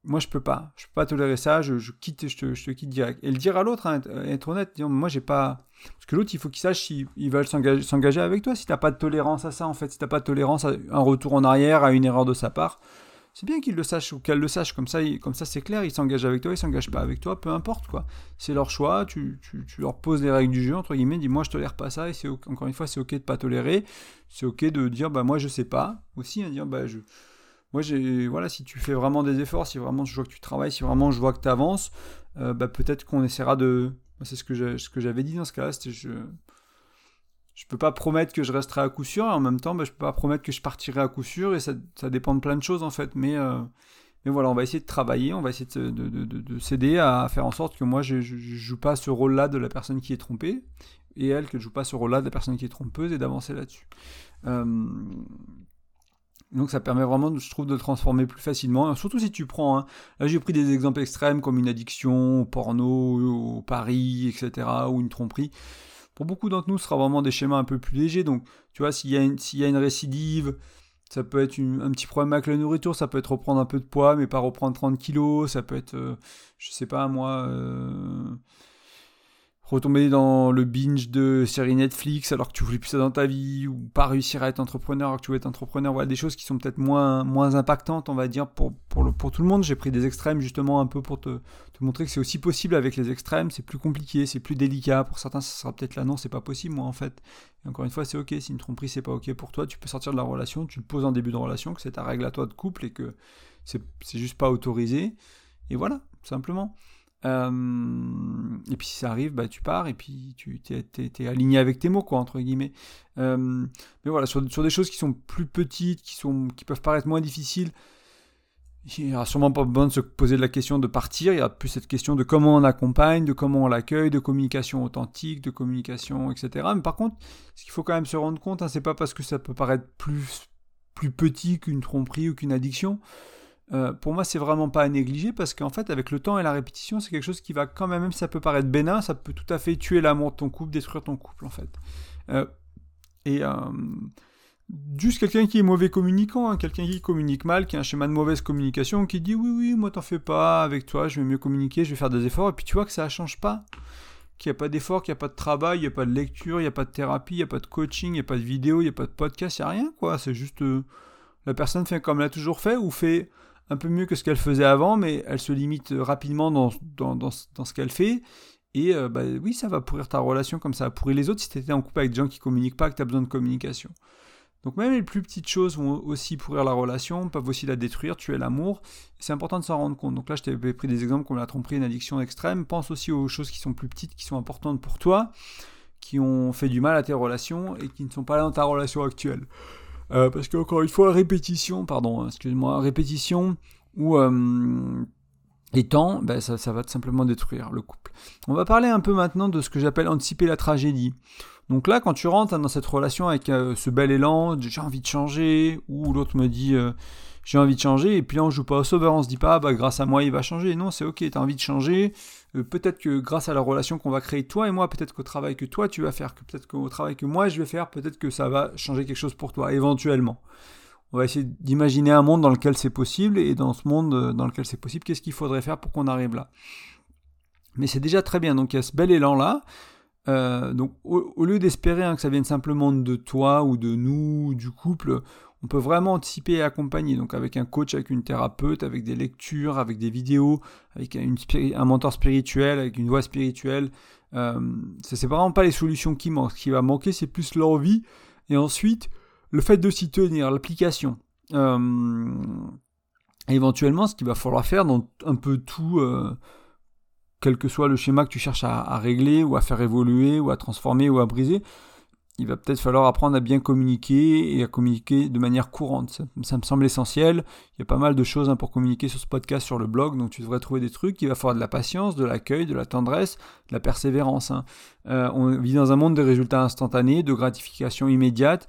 moi je peux pas, je peux pas tolérer ça, je, quitte, je te, je te, quitte direct. Et le dire à l'autre, hein, être honnête, dire moi j'ai pas, parce que l'autre il faut qu'il sache s'ils veulent s'engager avec toi. Si t'as pas de tolérance à ça en fait, si t'as pas de tolérance à un retour en arrière, à une erreur de sa part, c'est bien qu'il le sache ou qu'elle le sache, comme ça, comme ça c'est clair, ils s'engagent avec toi, ils s'engagent pas avec toi, peu importe quoi. C'est leur choix, tu, tu, tu, leur poses les règles du jeu, entre guillemets, dis moi je tolère pas ça, et c'est encore une fois c'est ok de pas tolérer, c'est ok de dire bah moi je sais pas, aussi, hein, dire bah je. Moi, j'ai, voilà, si tu fais vraiment des efforts, si vraiment je vois que tu travailles, si vraiment je vois que tu avances, euh, bah, peut-être qu'on essaiera de. C'est ce que j'avais dit dans ce cas-là, je, je peux pas promettre que je resterai à coup sûr, et en même temps, bah, je peux pas promettre que je partirai à coup sûr, et ça, ça dépend de plein de choses en fait. Mais, euh, mais voilà, on va essayer de travailler, on va essayer de, de, de, s'aider à faire en sorte que moi, je, ne joue pas ce rôle-là de la personne qui est trompée, et elle, que je joue pas ce rôle-là de la personne qui est trompeuse, et d'avancer là-dessus. Euh, donc ça permet vraiment, je trouve, de le transformer plus facilement. Surtout si tu prends, hein, là j'ai pris des exemples extrêmes comme une addiction au porno, au pari, etc., ou une tromperie. Pour beaucoup d'entre nous, ce sera vraiment des schémas un peu plus légers. Donc, tu vois, s'il y, y a une récidive, ça peut être un petit problème avec la nourriture, ça peut être reprendre un peu de poids, mais pas reprendre 30 kilos, ça peut être, euh, je sais pas moi, euh, retomber dans le binge de séries Netflix alors que tu voulais plus ça dans ta vie, ou pas réussir à être entrepreneur alors que tu veux être entrepreneur, voilà des choses qui sont peut-être moins, moins impactantes, on va dire, pour, pour, pour tout le monde. J'ai pris des extrêmes justement un peu pour te, te montrer que c'est aussi possible avec les extrêmes, c'est plus compliqué, c'est plus délicat. Pour certains, ça sera peut-être là, non, c'est pas possible, moi en fait. Et encore une fois, c'est ok, si une tromperie c'est pas ok pour toi, tu peux sortir de la relation, tu le poses en début de relation, que c'est ta règle à toi de couple et que c'est juste pas autorisé. Et voilà, simplement. Euh, et puis si ça arrive, bah, tu pars et puis tu es, aligné avec tes mots, quoi, entre guillemets. Euh, mais voilà, sur, des choses qui sont plus petites, qui, sont, qui peuvent paraître moins difficiles, il n'y aura sûrement pas besoin de se poser la question de partir, il y a plus cette question de comment on accompagne, de comment on l'accueille, de communication authentique, de communication, etc. Mais par contre, ce qu'il faut quand même se rendre compte, hein, c'est pas parce que ça peut paraître plus, plus petit qu'une tromperie ou qu'une addiction, euh, pour moi, c'est vraiment pas à négliger parce qu'en fait, avec le temps et la répétition, c'est quelque chose qui va quand même, même si ça peut paraître bénin, ça peut tout à fait tuer l'amour de ton couple, détruire ton couple en fait. Euh, et euh, juste quelqu'un qui est mauvais communicant, hein, quelqu'un qui communique mal, qui a un schéma de mauvaise communication, qui dit oui, oui, moi t'en fais pas, avec toi, je vais mieux communiquer, je vais faire des efforts, et puis tu vois que ça change pas. Qu'il n'y a pas d'effort, qu'il n'y a pas de travail, il n'y a pas de lecture, il n'y a pas de thérapie, il n'y a pas de coaching, il n'y a pas de vidéo, il n'y a pas de podcast, il n'y a rien, quoi. C'est juste. la personne fait comme elle a toujours fait, ou fait un peu mieux que ce qu'elle faisait avant, mais elle se limite rapidement dans, ce qu'elle fait. Et euh, bah, oui, ça va pourrir ta relation comme ça a pourri les autres si tu étais en couple avec des gens qui communiquent pas, que tu as besoin de communication. Donc même les plus petites choses vont aussi pourrir la relation, peuvent aussi la détruire, tuer l'amour. C'est important de s'en rendre compte. Donc là, je t'avais pris des exemples comme la tromperie, une addiction extrême. Pense aussi aux choses qui sont plus petites, qui sont importantes pour toi, qui ont fait du mal à tes relations et qui ne sont pas dans ta relation actuelle. Euh, parce qu'encore une fois, répétition, pardon, excuse-moi, répétition ou euh, ben ça, ça va tout simplement détruire le couple. On va parler un peu maintenant de ce que j'appelle anticiper la tragédie. Donc là, quand tu rentres dans cette relation avec euh, ce bel élan, j'ai envie de changer, ou l'autre me dit euh, j'ai envie de changer, et puis là on joue pas au sauveur, on se dit pas bah grâce à moi il va changer. Non, c'est ok, tu as envie de changer. Euh, peut-être que grâce à la relation qu'on va créer toi et moi, peut-être qu'au travail que toi tu vas faire, peut-être qu'au travail que moi je vais faire, peut-être que ça va changer quelque chose pour toi, éventuellement. On va essayer d'imaginer un monde dans lequel c'est possible, et dans ce monde dans lequel c'est possible, qu'est-ce qu'il faudrait faire pour qu'on arrive là? Mais c'est déjà très bien, donc il y a ce bel élan là. Euh, donc au, lieu d'espérer hein, que ça vienne simplement de toi ou de nous, du couple, on peut vraiment anticiper et accompagner. Donc avec un coach, avec une thérapeute, avec des lectures, avec des vidéos, avec un mentor spirituel, avec une voix spirituelle. Euh, c'est vraiment pas les solutions qui manquent. Ce qui va manquer, c'est plus l'envie. Et ensuite, le fait de s'y tenir, l'application. Euh, éventuellement, ce qu'il va falloir faire dans un peu tout, euh, quel que soit le schéma que tu cherches à, régler ou à faire évoluer ou à transformer ou à briser, il va peut-être falloir apprendre à bien communiquer et à communiquer de manière courante. Ça, me semble essentiel. Il y a pas mal de choses hein, pour communiquer sur ce podcast, sur le blog, donc tu devrais trouver des trucs. Il va falloir de la patience, de l'accueil, de la tendresse, de la persévérance. Hein. Euh, on vit dans un monde de résultats instantanés, de gratification immédiate.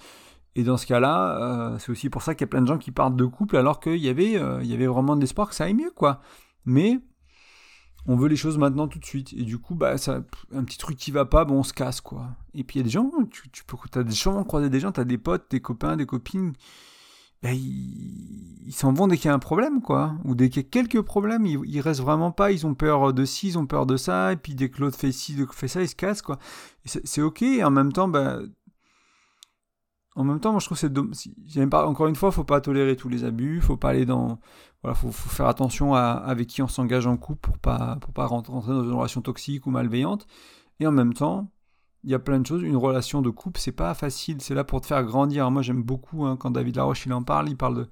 Et dans ce cas-là, euh, c'est aussi pour ça qu'il y a plein de gens qui partent de couple alors qu'il y, avait, euh, y avait vraiment de l'espoir que ça aille mieux. quoi. Mais on veut les choses maintenant tout de suite. Et du coup, bah, ça, un petit truc qui va pas, bon, on se casse, quoi. Et puis il y a des gens, tu, tu as des gens, croiser des gens, tu as des potes, des copains, des copines, bah, ils s'en vont dès qu'il y a un problème, quoi. Ou dès qu'il y a quelques problèmes, ils, ils, restent vraiment pas, ils ont peur de ci, ils ont peur de ça, et puis dès que l'autre fait ci, fait ça, ils se cassent, quoi. C'est ok, et en même temps, bah, en même temps, moi je trouve que c'est encore une fois, faut pas tolérer tous les abus, faut pas aller dans voilà, faut, faut faire attention avec qui on s'engage en couple pour pas pour pas rentrer dans une relation toxique ou malveillante. Et en même temps, il y a plein de choses. Une relation de couple, c'est pas facile, c'est là pour te faire grandir. Moi j'aime beaucoup hein, quand David Laroche il en parle, il parle de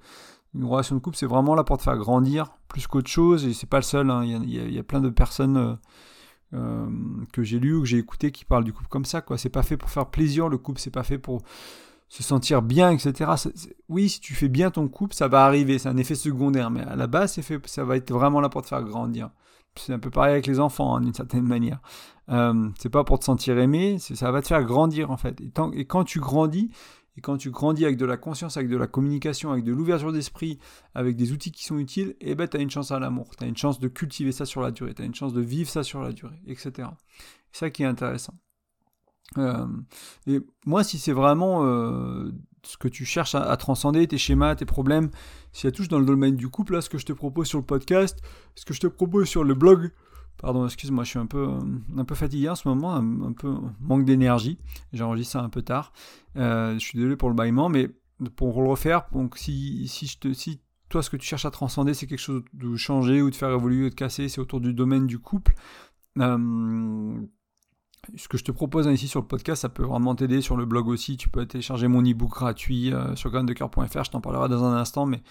une relation de couple, c'est vraiment là pour te faire grandir plus qu'autre chose. Et c'est pas le seul. Hein. Il, y a, plein de personnes. Euh, euh, que j'ai lu ou que j'ai écouté qui parlent du couple comme ça quoi c'est pas fait pour faire plaisir le couple c'est pas fait pour se sentir bien, etc. oui, si tu fais bien ton couple, ça va arriver, c'est un effet secondaire, mais à la base, fait, ça va être vraiment là pour te faire grandir. C'est un peu pareil avec les enfants, hein, d'une certaine manière. Euh, c'est pas pour te sentir aimé, ça va te faire grandir en fait. Et, quand tu grandis, et quand tu grandis avec de la conscience, avec de la communication, avec de l'ouverture d'esprit, avec des outils qui sont utiles, eh ben, tu as une chance à l'amour. Tu as une chance de cultiver ça sur la durée. Tu as une chance de vivre ça sur la durée, etc. C'est ça qui est intéressant. Euh, et moi, si c'est vraiment euh, ce que tu cherches à, transcender, tes schémas, tes problèmes, si ça touche dans le domaine du couple, là, ce que je te propose sur le podcast, ce que je te propose sur le blog, pardon, excuse-moi, je suis un peu, un peu fatigué en ce moment, un, peu manque d'énergie, j'enregistre ça un peu tard, euh, je suis désolé pour le bâillement, mais pour le refaire, donc si, si toi, ce que tu cherches à transcender, c'est quelque chose de changer ou de faire évoluer ou de casser, c'est autour du domaine du couple, ce que je te propose ici sur le podcast, ça peut vraiment t'aider sur le blog aussi. Tu peux télécharger mon e-book gratuit euh, sur graindecoeur.fr, je t'en parlerai dans un instant, mais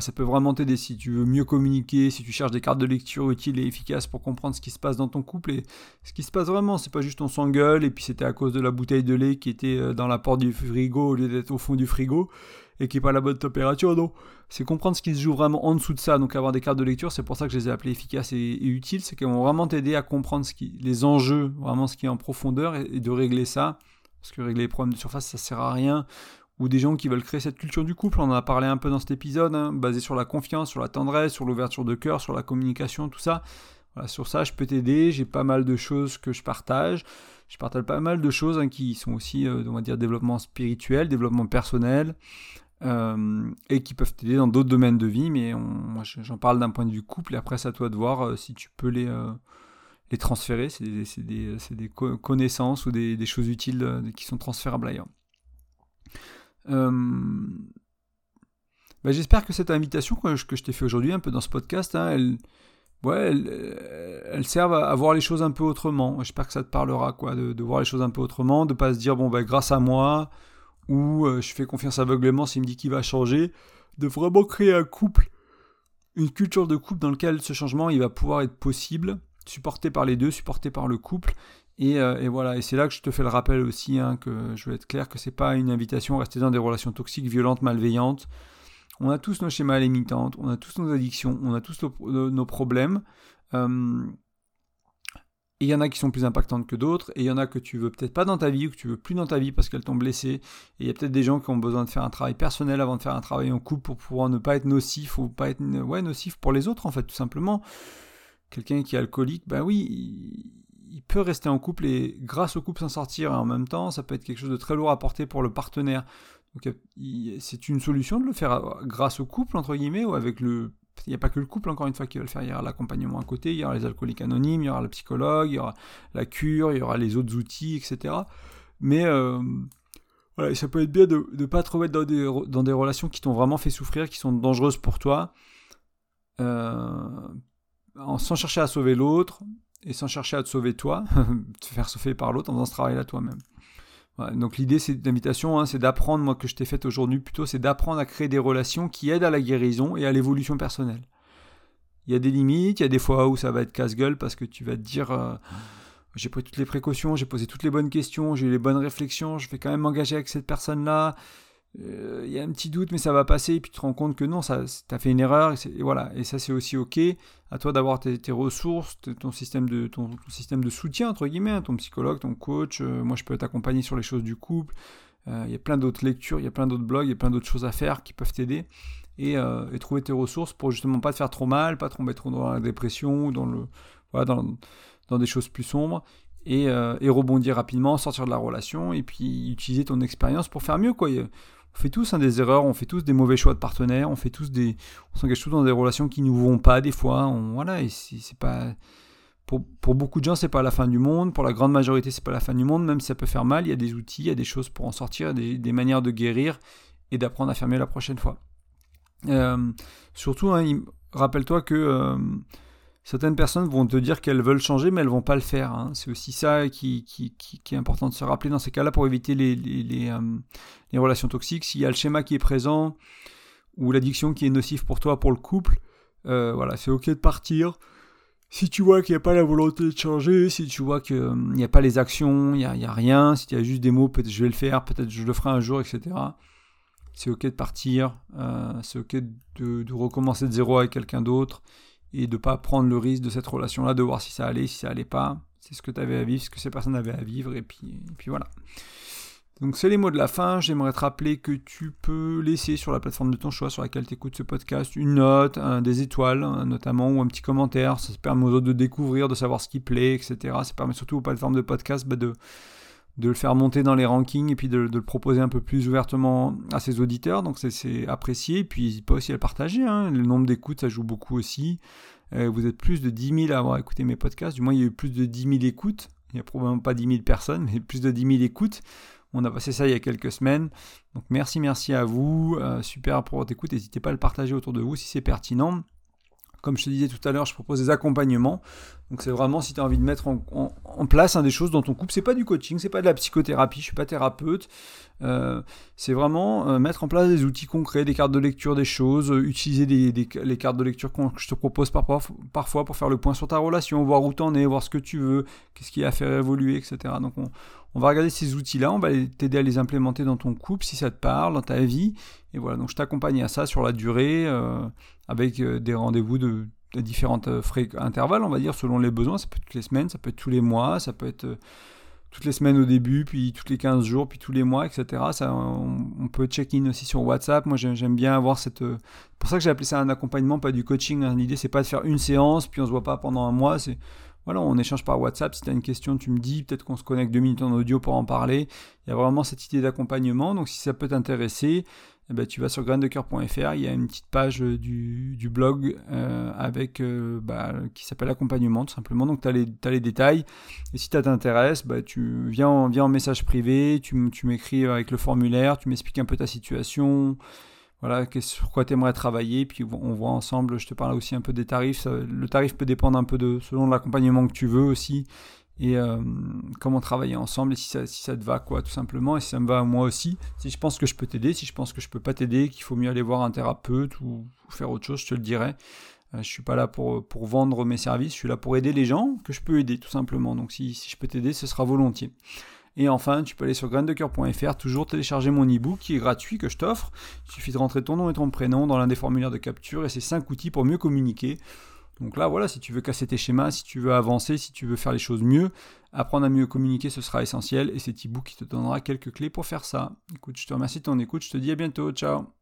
ça peut vraiment t'aider si tu veux mieux communiquer, si tu cherches des cartes de lecture utiles et efficaces pour comprendre ce qui se passe dans ton couple et ce qui se passe vraiment. C'est pas juste on s'engueule et puis c'était à cause de la bouteille de lait qui était euh, dans la porte du frigo au lieu d'être au fond du frigo et qui n'est pas la bonne température, non. C'est comprendre ce qui se joue vraiment en dessous de ça, donc avoir des cartes de lecture, c'est pour ça que je les ai appelées efficaces et, utiles, c'est qu'elles vont vraiment t'aider à comprendre les enjeux, vraiment ce qui est en profondeur, et, de régler ça, parce que régler les problèmes de surface, ça sert à rien, ou des gens qui veulent créer cette culture du couple, on en a parlé un peu dans cet épisode, hein, basé sur la confiance, sur la tendresse, sur l'ouverture de cœur, sur la communication, tout ça. Voilà, sur ça, je peux t'aider, j'ai pas mal de choses que je partage. Je partage pas mal de choses hein, qui sont aussi, euh, on va dire, développement spirituel, développement personnel, euh, et qui peuvent t'aider dans d'autres domaines de vie, mais moi j'en parle d'un point de vue couple, et après c'est à toi de voir euh, si tu peux les, euh, les transférer, c'est des, des, des, connaissances ou des, choses utiles qui sont transférables ailleurs. Bah, j'espère que cette invitation que je, je t'ai fait aujourd'hui, un peu dans ce podcast, hein, elle, ouais, elle, elle, à, voir les choses un peu autrement. J'espère que ça te parlera, quoi, de, de, voir les choses un peu autrement, de pas se dire, bon, bah, grâce à moi, ou je fais confiance aveuglément s'il me dit qu'il va changer, de vraiment créer un couple, une culture de couple dans lequel ce changement il va pouvoir être possible, supporté par les deux, supporté par le couple, euh, et, voilà, et c'est là que je te fais le rappel aussi, hein, que je veux être clair, que c'est pas une invitation à rester dans des relations toxiques, violentes, malveillantes. On a tous nos schémas limitantes, on a tous nos addictions, on a tous nos, problèmes. Euh, et il y en a qui sont plus impactantes que d'autres, et il y en a que tu veux peut-être pas dans ta vie, ou que tu veux plus dans ta vie parce qu'elles t'ont blessé. Et il y a peut-être des gens qui ont besoin de faire un travail personnel avant de faire un travail en couple pour pouvoir ne pas être nocif ou pas être ouais, nocif pour les autres, en fait, tout simplement. Quelqu'un qui est alcoolique, ben oui, il peut rester en couple et grâce au couple s'en sortir et en même temps ça peut être quelque chose de très lourd à porter pour le partenaire. Donc c'est une solution de le faire euh, grâce au couple entre guillemets ou avec le il n'y a pas que le couple encore une fois qui va le faire, il y aura l'accompagnement à côté, il y aura les alcooliques anonymes, il y aura le psychologue, il y aura la cure, il y aura les autres outils, etc. Mais euh, voilà, ça peut être bien de ne pas trop être dans des, relations qui t'ont vraiment fait souffrir, qui sont dangereuses pour toi, euh, sans chercher à sauver l'autre, et sans chercher à te sauver toi, te faire sauver par l'autre en faisant ce travail-là toi-même. Donc l'idée, c'est d'invitation, hein, c'est d'apprendre, moi que je t'ai fait aujourd'hui plutôt, c'est d'apprendre à créer des relations qui aident à la guérison et à l'évolution personnelle. Il y a des limites, il y a des fois où ça va être casse-gueule parce que tu vas te dire euh, j'ai pris toutes les précautions, j'ai posé toutes les bonnes questions, j'ai eu les bonnes réflexions, je vais quand même m'engager avec cette personne-là, il y a un petit doute, mais ça va passer, et puis tu te rends compte que non, ça, as fait une erreur, et, voilà. Et ça, c'est aussi ok. À toi d'avoir tes, ressources, ton système de ton, système de soutien entre guillemets, hein, ton psychologue, ton coach. Euh, moi, je peux t'accompagner sur les choses du couple. Euh, il y a plein d'autres lectures, il y a plein d'autres blogs, il y a plein d'autres choses à faire qui peuvent t'aider. Et, trouver tes ressources pour justement pas te faire trop mal, pas te mettre dans la dépression ou dans le voilà, dans, dans des choses plus sombres. Et, et, rebondir rapidement, sortir de la relation et puis utiliser ton expérience pour faire mieux. Quoi on fait tous hein, des erreurs, on fait tous des mauvais choix de partenaires, on fait tous des, on s'engage tous dans des relations qui nous vont pas des fois. Voilà, et c'est pas, pour, beaucoup de gens, c'est pas la fin du monde. Pour la grande majorité, c'est pas la fin du monde, même si ça peut faire mal. Il y a des outils, il y a des choses pour en sortir, des, manières de guérir et d'apprendre à fermer la prochaine fois. Euh, surtout, hein, rappelle-toi que euh, certaines personnes vont te dire qu'elles veulent changer, mais elles vont pas le faire. Hein. C'est aussi ça qui, est important de se rappeler dans ces cas-là pour éviter les, les, euh, relations toxiques. S'il y a le schéma qui est présent ou l'addiction qui est nocive pour toi, pour le couple, euh, voilà, c'est ok de partir. Si tu vois qu'il n'y a pas la volonté de changer, si tu vois qu'il euh, n'y a pas les actions, il n'y a, a, rien, si tu as juste des mots, peut-être je vais le faire, peut-être je le ferai un jour, etc. C'est ok de partir, c'est ok de recommencer de zéro avec quelqu'un d'autre et de ne pas prendre le risque de cette relation-là, de voir si ça allait, si ça allait pas. C'est ce que tu avais à vivre, ce que ces personnes avaient à vivre, et puis, puis voilà. Donc c'est les mots de la fin. J'aimerais te rappeler que tu peux laisser sur la plateforme de ton choix sur laquelle tu écoutes ce podcast une note, des étoiles notamment, ou un petit commentaire. Ça permet aux autres de découvrir, de savoir ce qui plaît, etc. Ça permet surtout aux plateformes de podcast bah, de, de le faire monter dans les rankings et puis de, le proposer un peu plus ouvertement à ses auditeurs. Donc c'est apprécié. Puis n'hésite pas aussi à le partager. Hein. Le nombre d'écoutes, ça joue beaucoup aussi. Euh, vous êtes plus de 10 000 à avoir écouté mes podcasts. Du moins, il y a eu plus de 10 000 écoutes. Il n'y a probablement pas 10 000 personnes, mais plus de 10 000 écoutes. On a passé ça il y a quelques semaines. Donc merci, merci à vous. Euh, super pour votre écoute. N'hésitez pas à le partager autour de vous si c'est pertinent. Comme je te disais tout à l'heure, je propose des accompagnements. Donc c'est vraiment si tu as envie de mettre en, place des choses dans ton couple. C'est pas du coaching, c'est pas de la psychothérapie, je suis pas thérapeute. Euh, c'est vraiment euh, mettre en place des outils concrets, des cartes de lecture des choses, euh, utiliser les cartes de lecture que je te propose parfois, pour faire le point sur ta relation, voir où t'en es, voir ce que tu veux, qu'est-ce qui a à faire évoluer, etc. Donc on, on va regarder ces outils-là, on va t'aider à les implémenter dans ton couple si ça te parle, dans ta vie. Et voilà, donc je t'accompagne à ça sur la durée, avec des rendez-vous de différentes euh, intervalles, on va dire, selon les besoins. Ça peut être toutes les semaines, ça peut être tous les mois, ça peut être euh, toutes les semaines au début, puis toutes les 15 jours, puis tous les mois, etc. Ça, on, peut check-in aussi sur WhatsApp. Moi, j'aime bien avoir cette. Euh, c'est pour ça que j'ai appelé ça un accompagnement, pas du coaching. Hein. L'idée, c'est pas de faire une séance, puis on se voit pas pendant un mois. C'est voilà, on échange par WhatsApp. Si tu as une question, tu me dis. Peut-être qu'on se connecte deux minutes en audio pour en parler. Il y a vraiment cette idée d'accompagnement. Donc, si ça peut t'intéresser, eh ben, tu vas sur graindecoeur.fr, il y a une petite page euh, du, blog euh, avec, euh, bah, qui s'appelle accompagnement tout simplement. Donc tu as, les détails. Et si ça t'intéresse, bah, tu viens en, viens en message privé, tu, tu m'écris avec le formulaire, tu m'expliques un peu ta situation, voilà, sur quoi tu aimerais travailler, puis on voit ensemble, je te parle aussi un peu des tarifs. le tarif peut dépendre un peu de selon l'accompagnement que tu veux aussi. Et euh, comment travailler ensemble et si ça, si ça te va, quoi, tout simplement, et si ça me va moi aussi. Si je pense que je peux t'aider, si je pense que je peux pas t'aider, qu'il faut mieux aller voir un thérapeute ou, faire autre chose, je te le dirai. Euh, je suis pas là pour, pour vendre mes services, je suis là pour aider les gens que je peux aider, tout simplement. Donc si, si je peux t'aider, ce sera volontiers. Et enfin, tu peux aller sur graindecoeur.fr, toujours télécharger mon e-book qui est gratuit que je t'offre. Il suffit de rentrer ton nom et ton prénom dans l'un des formulaires de capture et c'est 5 outils pour mieux communiquer. Donc là, voilà, si tu veux casser tes schémas, si tu veux avancer, si tu veux faire les choses mieux, apprendre à mieux communiquer, ce sera essentiel. Et cet e-book qui te donnera quelques clés pour faire ça. Écoute, je te remercie de ton écoute. Je te dis à bientôt. Ciao